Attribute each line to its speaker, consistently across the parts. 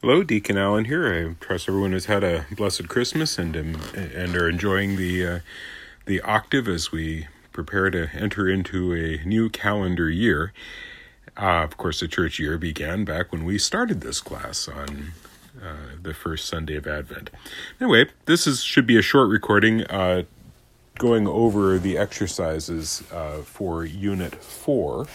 Speaker 1: Hello, Deacon Allen here. I trust everyone has had a blessed Christmas and and are enjoying the uh, the octave as we prepare to enter into a new calendar year. Uh, of course, the church year began back when we started this class on uh, the first Sunday of Advent. Anyway, this is should be a short recording uh, going over the exercises uh, for Unit Four.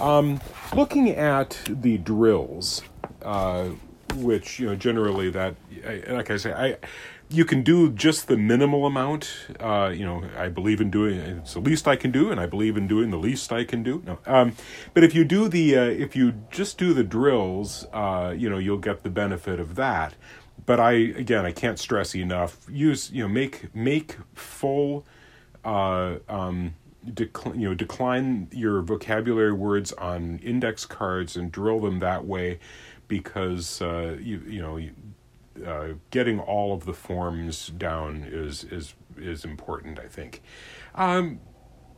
Speaker 1: Um, looking at the drills uh, which you know generally that like I say I you can do just the minimal amount. Uh, you know, I believe in doing it's the least I can do, and I believe in doing the least I can do. No, um, but if you do the uh, if you just do the drills, uh, you know, you'll get the benefit of that. But I again, I can't stress enough. Use you know make make full. Uh, um, Dec- you know, decline your vocabulary words on index cards and drill them that way because uh, you you know uh, getting all of the forms down is is is important. I think. Um,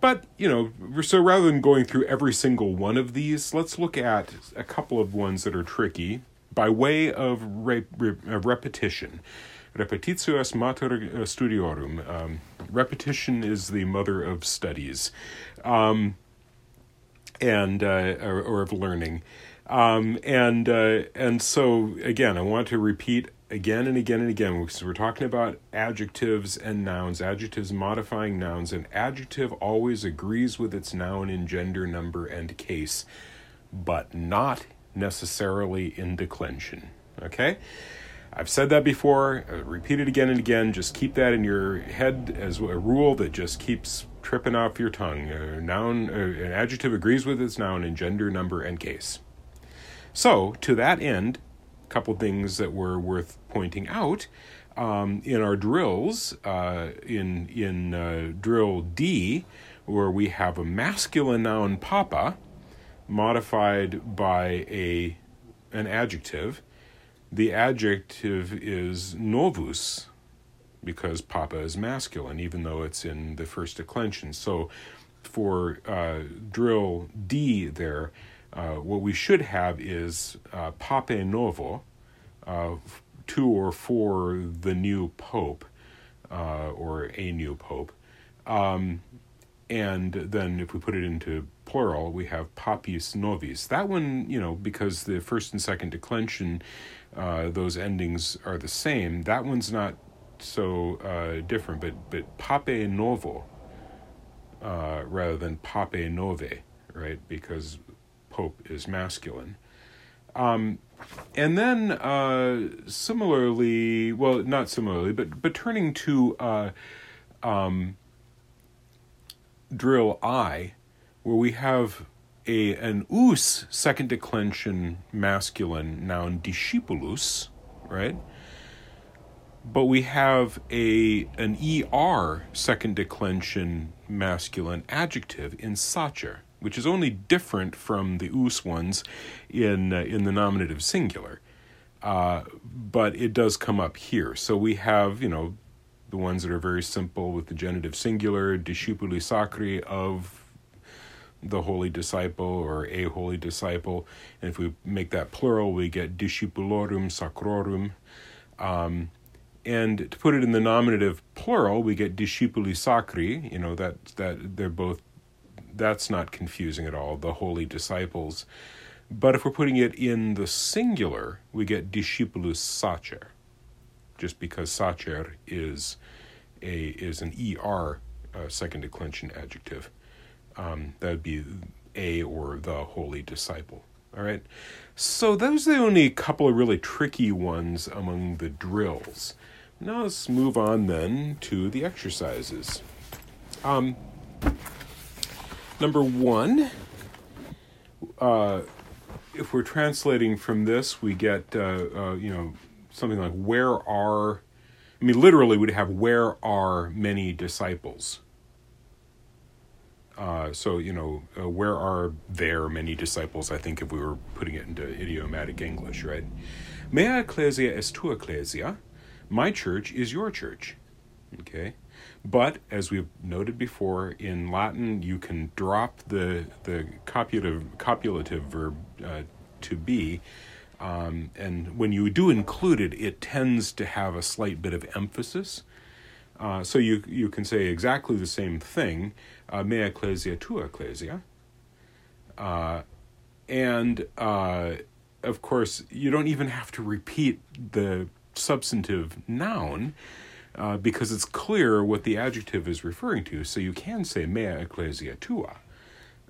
Speaker 1: but you know, so rather than going through every single one of these, let's look at a couple of ones that are tricky by way of, re- re- repetition. Repetitio est mater studiorum. Um, repetition is the mother of studies, um, and uh, or, or, of learning. Um, and uh, and so again, I want to repeat again and again and again because we're talking about adjectives and nouns, adjectives modifying nouns. An adjective always agrees with its noun in gender, number, and case, but not necessarily in declension. Okay. I've said that before. I repeat it again and again. Just keep that in your head as a rule that just keeps tripping off your tongue. A noun, an adjective agrees with its noun in gender, number, and case. So, to that end, a couple things that were worth pointing out. Um, in our drills, uh, in in uh, drill D, where we have a masculine noun papa modified by a an adjective, the adjective is novus because papa is masculine, even though it's in the first declension. So, for uh, drill D, there uh, what we should have is uh, Pape Novo, uh, to or for the new pope, uh, or a new pope. Um, and then if we put it into plural, we have Papis Novis. That one, you know, because the first and second declension, uh, those endings are the same, that one's not so different, but, but Pape Novo rather than Pape Nove, right? Because Pope is masculine. Um, and then uh, similarly, well, not similarly, but but turning to uh, um, drill I, where we have a an us second declension masculine noun discipulus, right? But we have a an er second declension masculine adjective in sacer which is only different from the us ones in uh, in the nominative singular. Uh, but it does come up here. So we have, you know, the ones that are very simple with the genitive singular, discipuli sacri of the holy disciple or a holy disciple. And if we make that plural, we get discipulorum sacrorum. Um, and to put it in the nominative plural, we get discipuli sacri. You know that that they're both that's not confusing at all, the holy disciples. But if we're putting it in the singular, we get discipulus sacer, just because sacer is a is an er uh, second declension adjective. Um, that would be a or the holy disciple. All right. So those are the only couple of really tricky ones among the drills. Now let's move on then to the exercises. Um, Number one, uh, if we're translating from this, we get, uh, uh, you know, something like, where are, I mean, literally, we'd have, where are many disciples? Uh, so, you know, uh, where are there many disciples? I think if we were putting it into idiomatic English, right? Mea ecclesia est tua ecclesia. My church is your church. Okay. But as we've noted before, in Latin you can drop the the copulative copulative verb uh, to be Um, and when you do include it, it tends to have a slight bit of emphasis. Uh, so you you can say exactly the same thing, uh, mea ecclesia tua ecclesia. Uh, and uh, of course, you don't even have to repeat the substantive noun uh, because it's clear what the adjective is referring to. So you can say mea ecclesia tua.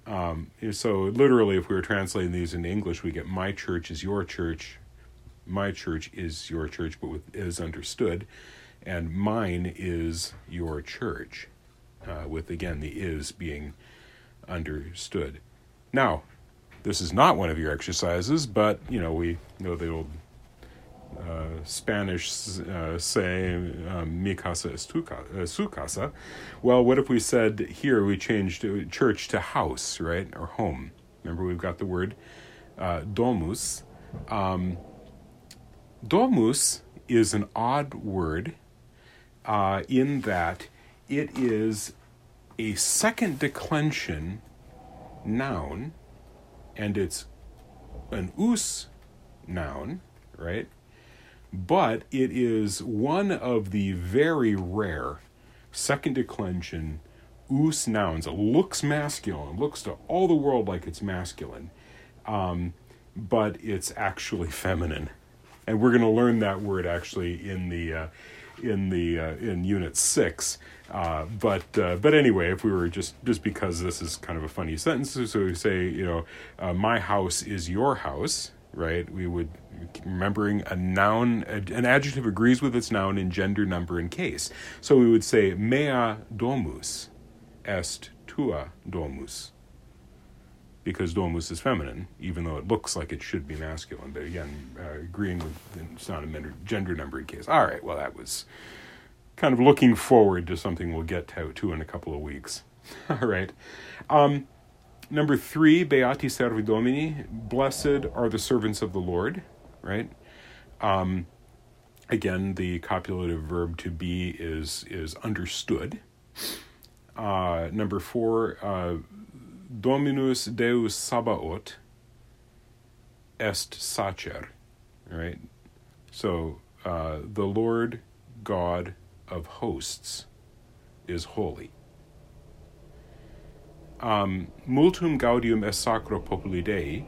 Speaker 1: Um, so literally, if we were translating these in English, we get my church is your church, my church is your church, but with is understood, and mine is your church, uh, with again the is being understood. Now, this is not one of your exercises, but you know we know the old uh, Spanish uh, say um, mi casa es tu casa, uh, su casa. Well, what if we said here we changed church to house, right, or home? Remember, we've got the word uh, domus. Um, domus is an odd word uh, in that it is a second declension noun and it's an us noun, right? But it is one of the very rare second declension us nouns. It looks masculine, looks to all the world like it's masculine, um, but it's actually feminine. And we're going to learn that word actually in the uh, in the uh, in unit six. Uh, but uh, but anyway, if we were just just because this is kind of a funny sentence, so we say you know, uh, my house is your house, right? We would remembering a noun, an adjective agrees with its noun in gender, number, and case. So we would say mea domus est tua domus because domus is feminine, even though it looks like it should be masculine. But again, uh, agreeing with it's not a gender numbering case. All right, well, that was kind of looking forward to something we'll get to, to in a couple of weeks. All right. Um, number three, Beati servi Domini, blessed are the servants of the Lord, right? Um, again, the copulative verb to be is is understood. Uh, number four, uh, Dominus Deus Sabaoth est sacer, right? So uh, the Lord God of hosts is holy. Um, multum gaudium est sacro populi Dei.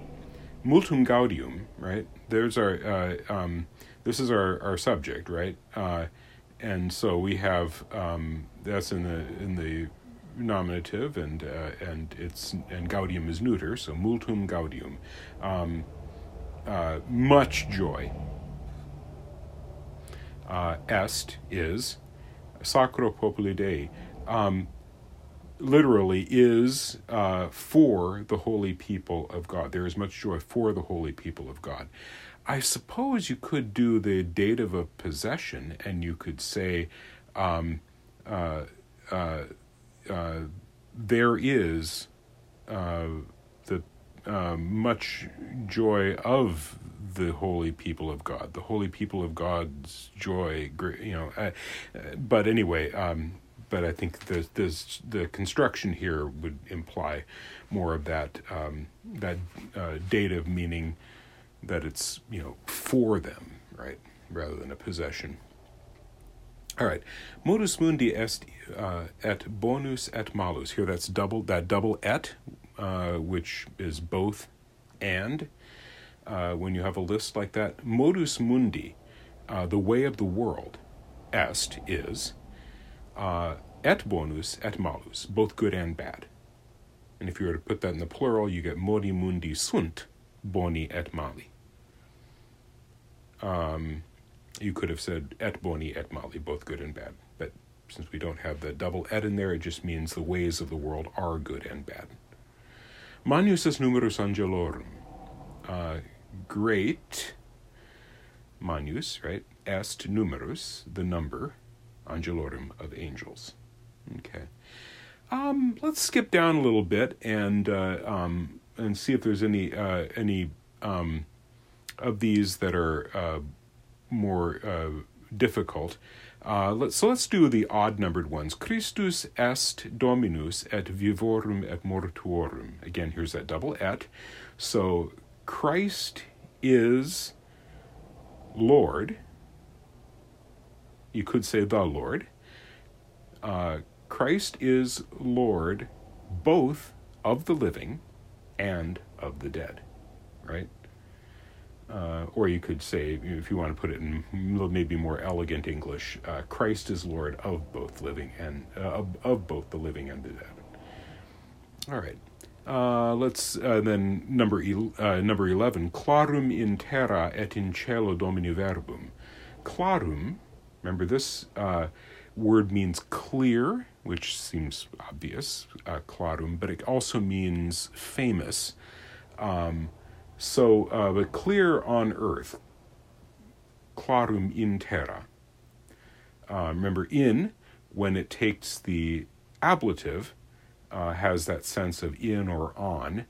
Speaker 1: Multum gaudium, right? There's our uh, um, this is our, our subject, right? Uh, and so we have um, that's in the in the nominative and uh, and it's and gaudium is neuter, so multum gaudium, um, uh, much joy. Uh, est is sacro populi Dei, um, literally is uh, for the holy people of God. There is much joy for the holy people of God. I suppose you could do the dative of a possession, and you could say. Um, uh, uh, uh, there is uh, the uh, much joy of the holy people of God, the holy people of God's joy. You know, but anyway, um, but I think the this, the construction here would imply more of that um, that uh, dative meaning that it's you know for them, right, rather than a possession. All right, modus mundi est uh, et bonus et malus. Here, that's double that double et, uh, which is both and. Uh, when you have a list like that, modus mundi, uh, the way of the world, est is uh, et bonus et malus, both good and bad. And if you were to put that in the plural, you get modi mundi sunt boni et mali. Um, you could have said et boni et mali, both good and bad. But since we don't have the double et in there, it just means the ways of the world are good and bad. Magnus est numerus angelorum. Uh, great. Manus, right? Est numerus, the number, angelorum of angels. Okay. Um, let's skip down a little bit and uh, um, and see if there's any uh, any um, of these that are uh, more uh, difficult. Uh, let's, so let's do the odd numbered ones. Christus est Dominus et vivorum et mortuorum. Again, here's that double et. So Christ is Lord. You could say the Lord. Uh, Christ is Lord both of the living and of the dead, right? Uh, or you could say, if you want to put it in maybe more elegant English, uh, Christ is Lord of both living and uh, of, of, both the living and the dead. All right. Uh, let's uh, then number number eleven. Clarum in terra et in caelo domini verbum. Clarum. Remember this word means clear, which seems obvious. clarum, but it also means famous. Um, so, uh, but clear on earth, clarum in terra. Uh, remember, in, when it takes the ablative, uh, has that sense of in or on.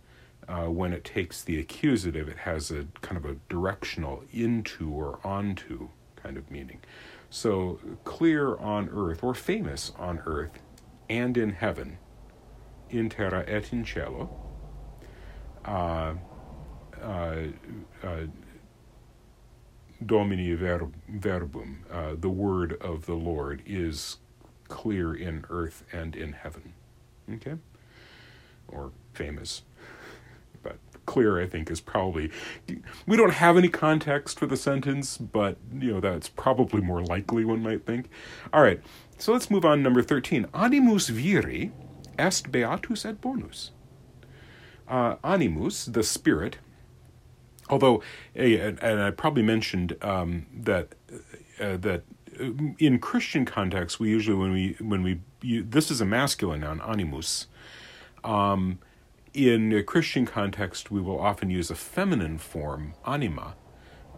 Speaker 1: Uh, when it takes the accusative, it has a kind of a directional into or onto kind of meaning. So, clear on earth, or famous on earth, and in heaven, in terra et in caelo. Uh, uh, uh, Domini verbum, uh, the word of the Lord, is clear in earth and in heaven. Okay? Or famous. Clear, I think, is probably. We don't have any context for the sentence, but, you know, that's probably more likely, one might think. All right, so let's move on. Number 13. Animus viri est beatus et bonus. Uh, animus, the spirit, Although, and I probably mentioned um, that uh, that uh, in Christian context, we usually when we when we you, this is a masculine noun, animus. Um, in a Christian context, we will often use a feminine form, anima,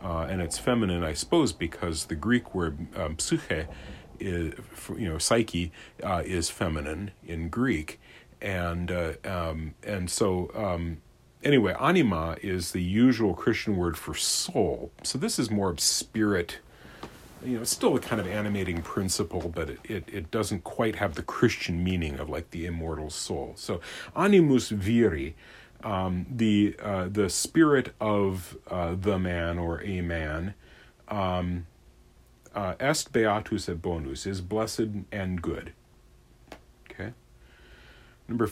Speaker 1: uh, and it's feminine, I suppose, because the Greek word um, psyche, is, you know, psyche, uh, is feminine in Greek, and uh, um, and so um, anyway, anima is the usual Christian word for soul. So this is more of spirit. You know, it's still a kind of animating principle, but it, it, it doesn't quite have the Christian meaning of like the immortal soul. So animus viri, um, the uh, the spirit of uh, the man or a man, um, uh, est beatus et bonus is blessed and good. Okay. Number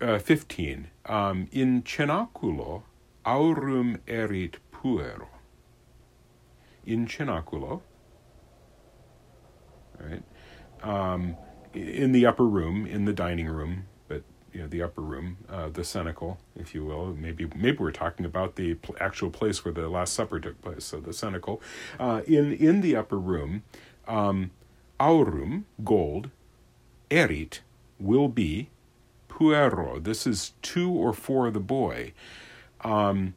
Speaker 1: uh, 15. Um, in cenaculo aurum erit puero. In cenaculo? Um, in the upper room, in the dining room, but you know the upper room, uh, the cenacle, if you will. Maybe maybe we're talking about the pl- actual place where the Last Supper took place. So the cenacle, uh, in in the upper room, um, aurum gold, erit will be puero. This is two or for the boy. Um,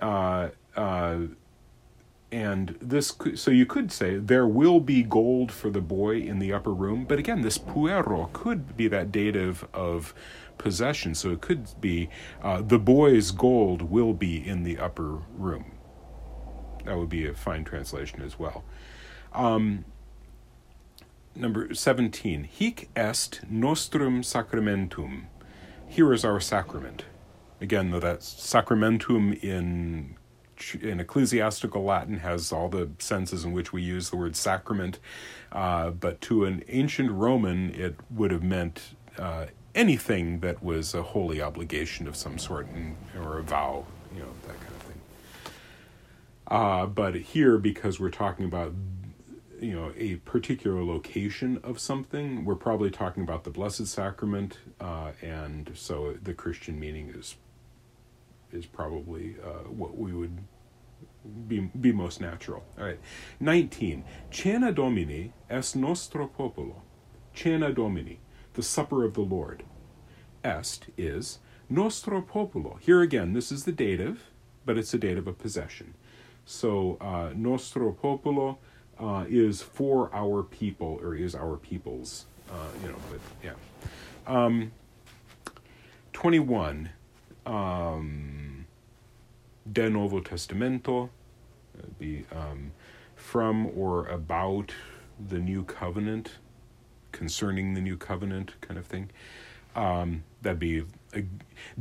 Speaker 1: uh, uh, and this, so you could say there will be gold for the boy in the upper room, but again, this puero could be that dative of possession. So it could be uh, the boy's gold will be in the upper room. That would be a fine translation as well. Um, number 17 hic est nostrum sacramentum here is our sacrament again though that sacramentum in in ecclesiastical latin has all the senses in which we use the word sacrament uh, but to an ancient roman it would have meant uh, anything that was a holy obligation of some sort and, or a vow you know that kind of thing. Uh, but here because we're talking about you know a particular location of something we're probably talking about the blessed sacrament uh, and so the christian meaning is is probably uh, what we would be be most natural. All right. 19 cena domini est nostro populo cena domini the supper of the lord. Est is nostro populo here again this is the dative but it's a dative of possession. So uh, nostro populo uh, is for our people or is our people's, uh, you know, but yeah. Um, 21, um, De Novo Testamento, be um, from or about the new covenant, concerning the new covenant kind of thing. Um, that'd be a,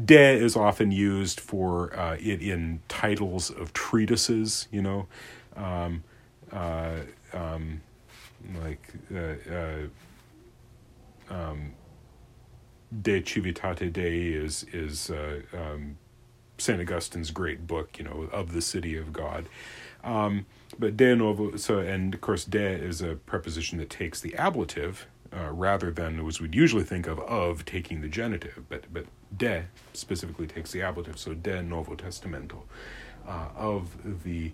Speaker 1: de is often used for uh, it in titles of treatises, you know, Um, uh, um, like uh, uh, um, De Civitate Dei is is uh, Saint Augustine's great book, you know, of the city of God. Um, but de novo, so and of course de is a preposition that takes the ablative uh, rather than as we'd usually think of of taking the genitive, but but de specifically takes the ablative, so de novo testamento, uh, of the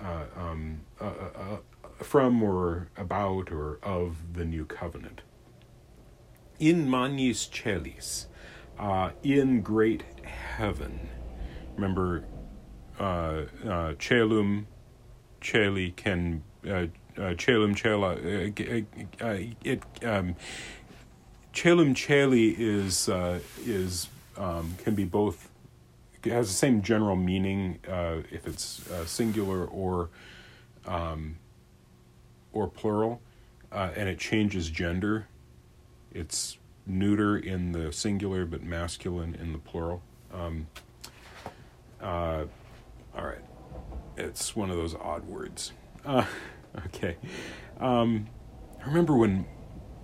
Speaker 1: uh, um, uh, uh, from or about or of the new covenant. In manis celis, uh, in great heaven. Remember, celum Cheli can uh, uh, Chelum Chela uh, uh, it um, Chelum Cheli is uh, is um, can be both it has the same general meaning uh, if it's uh, singular or um, or plural, uh, and it changes gender. It's neuter in the singular but masculine in the plural. Um, uh, all right it's one of those odd words. Uh, okay. Um, I remember when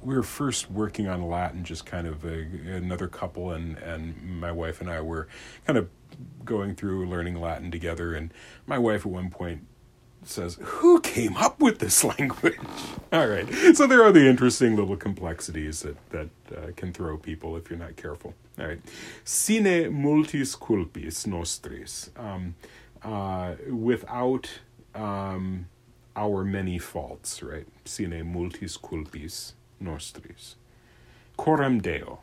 Speaker 1: we were first working on Latin, just kind of a, another couple, and, and my wife and I were kind of going through learning Latin together. And my wife at one point says, Who came up with this language? All right. So there are the interesting little complexities that, that uh, can throw people if you're not careful. All right. Sine multis culpis nostris. Um, uh, without um, our many faults, right? Sine multis culpis nostris. Coram Deo,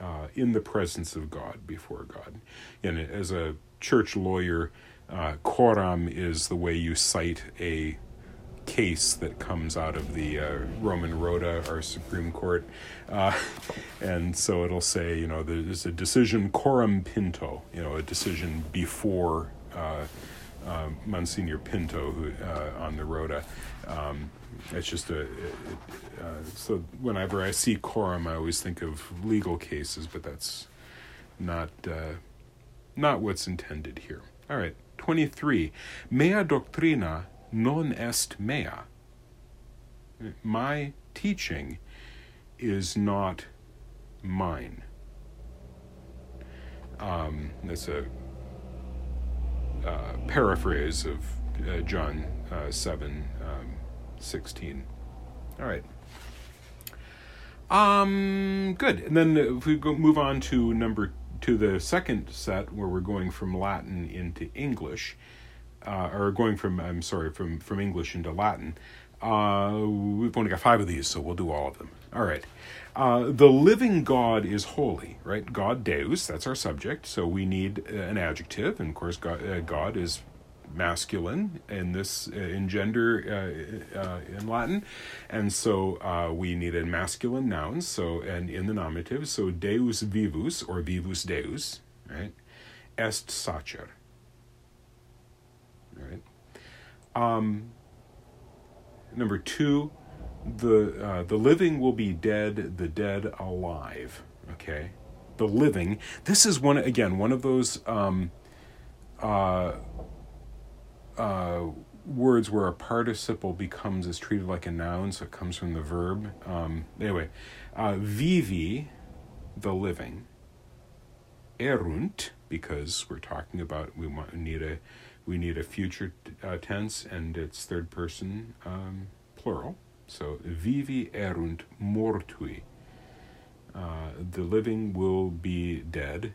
Speaker 1: uh, in the presence of God, before God. And as a church lawyer, uh, coram is the way you cite a case that comes out of the uh, Roman Rota, our Supreme Court. Uh, and so it'll say, you know, there's a decision coram pinto, you know, a decision before uh, uh, Monsignor Pinto who, uh, on the Rota. Um, it's just a. It, uh, so whenever I see coram, I always think of legal cases, but that's not not what's intended here. All right, twenty three. Mea doctrina non est mea. My teaching is not mine. Um, that's a uh, paraphrase of uh, John uh, 7 um, 16. All right. Um, good. And then if we go move on to number to the second set where we're going from Latin into English, uh, or going from I'm sorry from from English into Latin. Uh, we've only got five of these, so we'll do all of them. All right. Uh, the living God is holy, right? God Deus, that's our subject. So we need an adjective, and of course, God, uh, God is masculine in this uh, in gender uh, uh, in Latin, and so uh, we needed masculine nouns. So and in the nominative, so Deus vivus or vivus Deus, right? Est sacer. Right. Um, number two, the uh, the living will be dead, the dead alive. Okay, the living. This is one again one of those um, uh, uh, words where a participle becomes is treated like a noun, so it comes from the verb. Um, anyway, uh, vivi, the living. Erunt, because we're talking about we want need a we need a future uh, tense and it's third person um, plural. So, vivi erunt mortui. Uh, the living will be dead.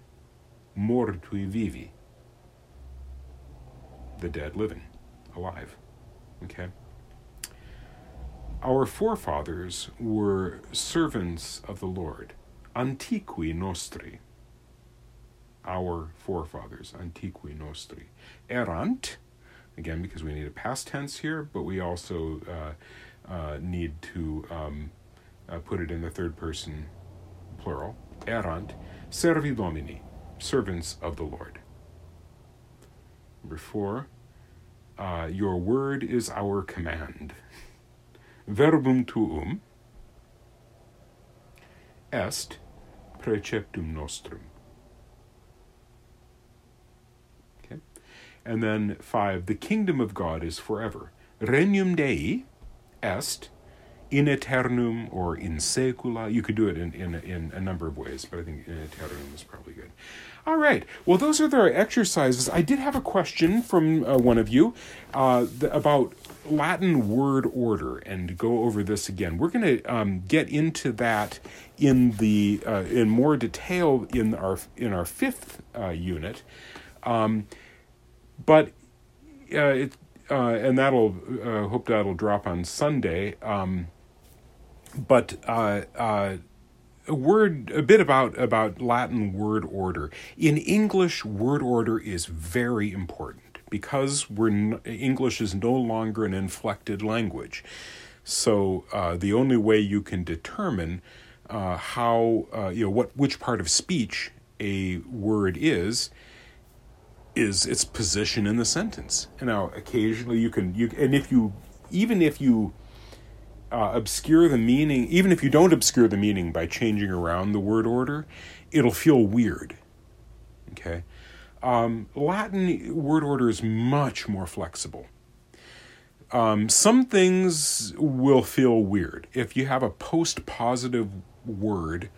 Speaker 1: Mortui vivi. The dead living, alive. Okay? Our forefathers were servants of the Lord. Antiqui nostri. Our forefathers, antiqui nostri. Erant, again, because we need a past tense here, but we also. Uh, uh, need to um, uh, put it in the third person plural. Erant, servi domini, servants of the Lord. Number four, uh, your word is our command. Verbum tuum est preceptum nostrum. Okay. And then five, the kingdom of God is forever. Regnum Dei est in eternum or in secula. You could do it in, in, in a number of ways, but I think in aeternum is probably good. All right. Well, those are the exercises. I did have a question from uh, one of you uh, the, about Latin word order, and go over this again. We're going to um, get into that in the uh, in more detail in our in our fifth uh, unit, um, but uh, it uh, and that'll hope that'll drop on Sunday. Um, but a word a bit about about Latin word order. In English, word order is very important because we're English is no longer an inflected language. So uh, the only way you can determine uh, how uh, you know what which part of speech a word is is its position in the sentence. Now occasionally you can you and if you even if you uh, obscure the meaning, even if you don't obscure the meaning by changing around the word order, it'll feel weird. Okay? Um, Latin word order is much more flexible. Um, some things will feel weird. If you have a post positive word,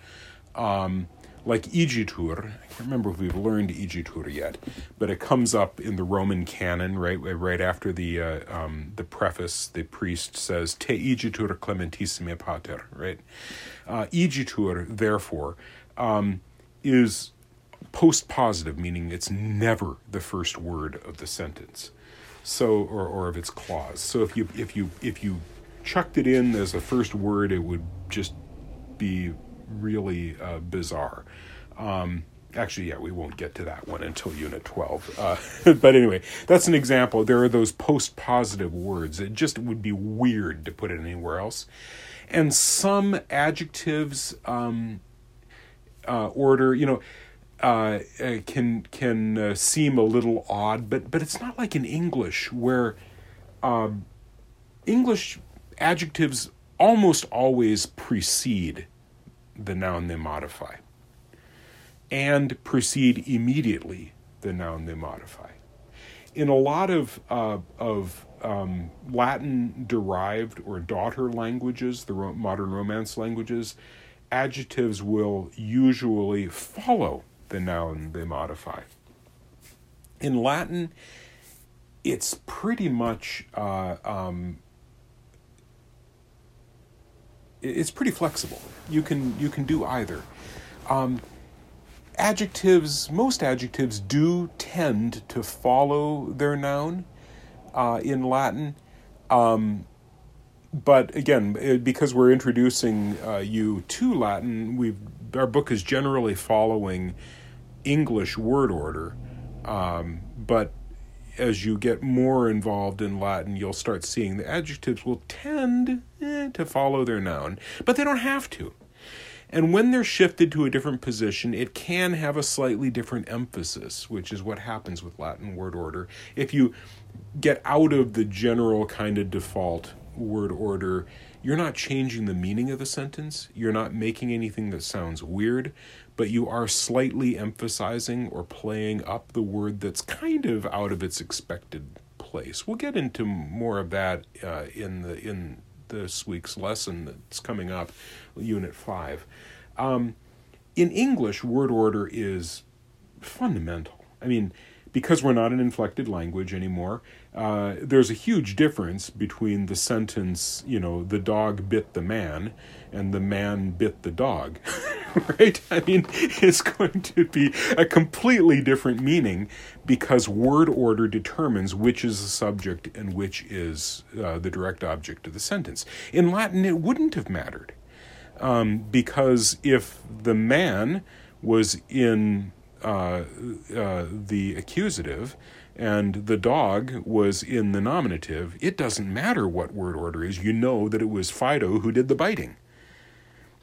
Speaker 1: um, like igitur. I can't remember if we've learned igitur yet, but it comes up in the Roman canon, right? Right after the uh, um, the preface, the priest says "Te igitur clementissime pater," right? Uh, igitur, therefore, um, is post positive, meaning it's never the first word of the sentence, so or or of its clause. So if you if you if you chucked it in as a first word, it would just be really uh, bizarre. Um, actually, yeah, we won't get to that one until Unit 12. Uh, but anyway, that's an example. There are those post positive words. It just would be weird to put it anywhere else. And some adjectives um, uh, order, you know, uh, uh can can uh, seem a little odd, but but it's not like in English where um, English adjectives almost always precede the noun they modify and precede immediately the noun they modify. In a lot of, uh, of um, Latin derived or daughter languages, the ro- modern Romance languages, adjectives will usually follow the noun they modify. In Latin, it's pretty much uh, um, it's pretty flexible. You can you can do either. Um, adjectives, most adjectives do tend to follow their noun uh, in Latin. Um, but again, because we're introducing uh, you to Latin, we our book is generally following English word order. Um, but as you get more involved in Latin, you'll start seeing the adjectives will tend eh, to follow their noun, but they don't have to. And when they're shifted to a different position, it can have a slightly different emphasis, which is what happens with Latin word order. If you get out of the general kind of default word order, you're not changing the meaning of the sentence, you're not making anything that sounds weird, but you are slightly emphasizing or playing up the word that's kind of out of its expected place. We'll get into more of that uh, in the in this week's lesson that's coming up, Unit 5. Um, in English, word order is fundamental. I mean, because we're not an inflected language anymore, uh, there's a huge difference between the sentence, you know, the dog bit the man and the man bit the dog, right? I mean, it's going to be a completely different meaning because word order determines which is the subject and which is uh, the direct object of the sentence. In Latin, it wouldn't have mattered um, because if the man was in uh, uh, the accusative and the dog was in the nominative, it doesn't matter what word order is. You know that it was Fido who did the biting.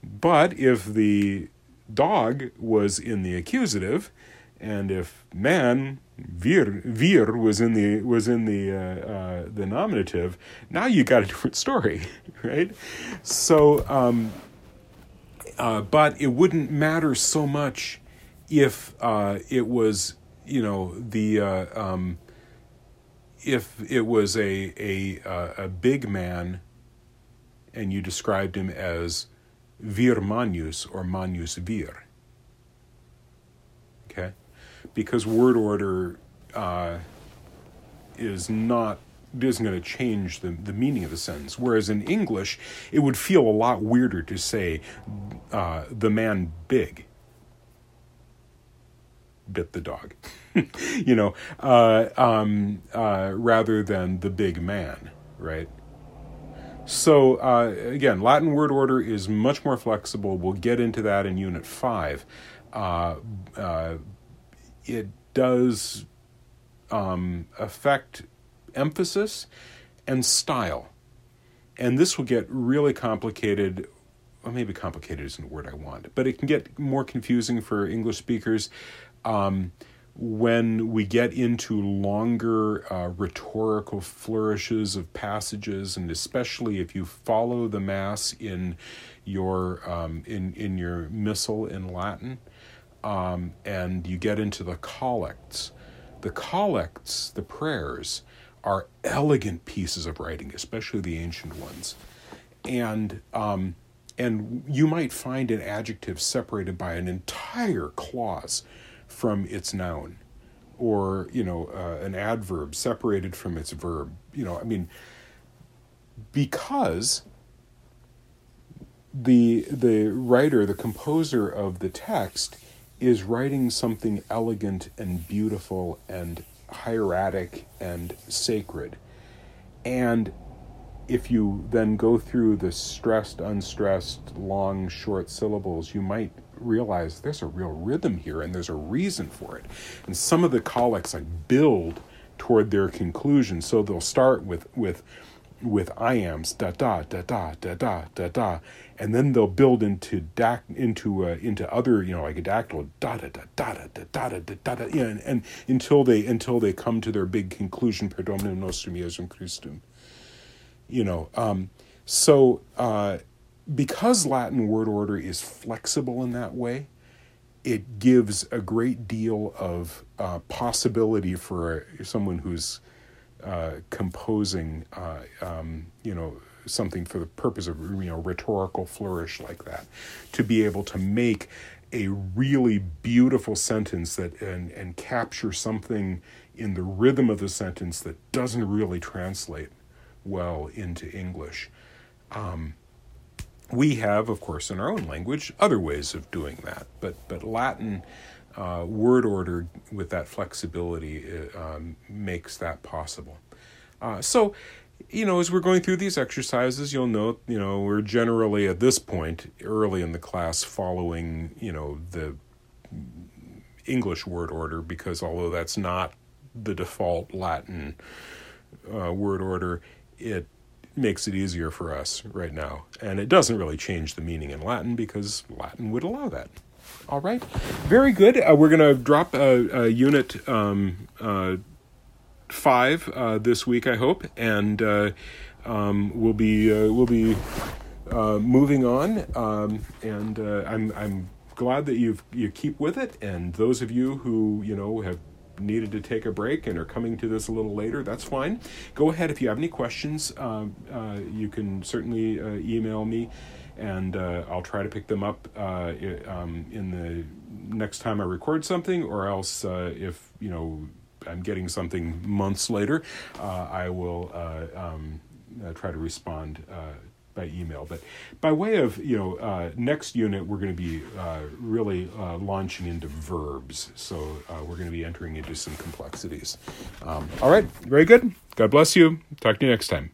Speaker 1: But if the dog was in the accusative, and if man vir vir was in the was in the uh, uh, the nominative, now you got a different story, right? So, um, but it wouldn't matter so much if uh, it was you know the uh, um, if it was a a uh, a big man, and you described him as vir magnus or magnus vir. Okay, because word order uh, is not isn't going to change the, the meaning of the sentence. Whereas in English, it would feel a lot weirder to say uh, the man big bit the dog, you know, uh, um, uh, rather than the big man, right? So, uh, again, Latin word order is much more flexible. We'll get into that in Unit 5. Uh, uh, it does um, affect emphasis and style. And this will get really complicated. Well, maybe complicated isn't the word I want, but it can get more confusing for English speakers um, when we get into longer uh, rhetorical flourishes of passages, and especially if you follow the Mass in your um, in in your missal in Latin, um, and you get into the collects, the collects, the prayers, are elegant pieces of writing, especially the ancient ones, and um, and you might find an adjective separated by an entire clause from its noun or you know uh, an adverb separated from its verb you know i mean because the the writer the composer of the text is writing something elegant and beautiful and hieratic and sacred. And if you then go through the stressed unstressed long short syllables you might realize there's a real rhythm here and there's a reason for it. And some of the collects like build toward their conclusion. So they'll start with with with iambs da da da da da da da da, and then they'll build into dac into uh, into other you know like a dactyl da da da da da da da da da da yeah, and, and until they until they come to their big conclusion per Dominum nostrum Christum. You know, um, so uh, because Latin word order is flexible in that way, it gives a great deal of uh, possibility for someone who's uh, composing, uh, um, you know, something for the purpose of you know rhetorical flourish like that, to be able to make a really beautiful sentence that and and capture something in the rhythm of the sentence that doesn't really translate well into English. Um, we have, of course, in our own language, other ways of doing that, but but Latin uh, word order with that flexibility uh, um, makes that possible. Uh, so, you know, as we're going through these exercises, you'll note, you know, we're generally at this point early in the class following, you know, the English word order because although that's not the default Latin uh, word order, it makes it easier for us right now. And it doesn't really change the meaning in Latin because Latin would allow that. All right, very good. Uh, we're going to drop a, a unit um, uh, five uh, this week, I hope, and uh, um, we'll be uh, we'll be uh, moving on. Um, and I'm I'm glad that you've you keep with it. And those of you who you know have needed to take a break and are coming to this a little later, that's fine. Go ahead if you have any questions. Uh, uh, you can certainly uh, email me, and uh, I'll try to pick them up uh, um, in the next time I record something, or else uh, if you know I'm getting something months later, I will um, try to respond by email. But by way of you know, uh, next unit we're going to be uh, really uh, launching into verbs. So uh, we're going to be entering into some complexities. Um, all right, very good. God bless you. Talk to you next time.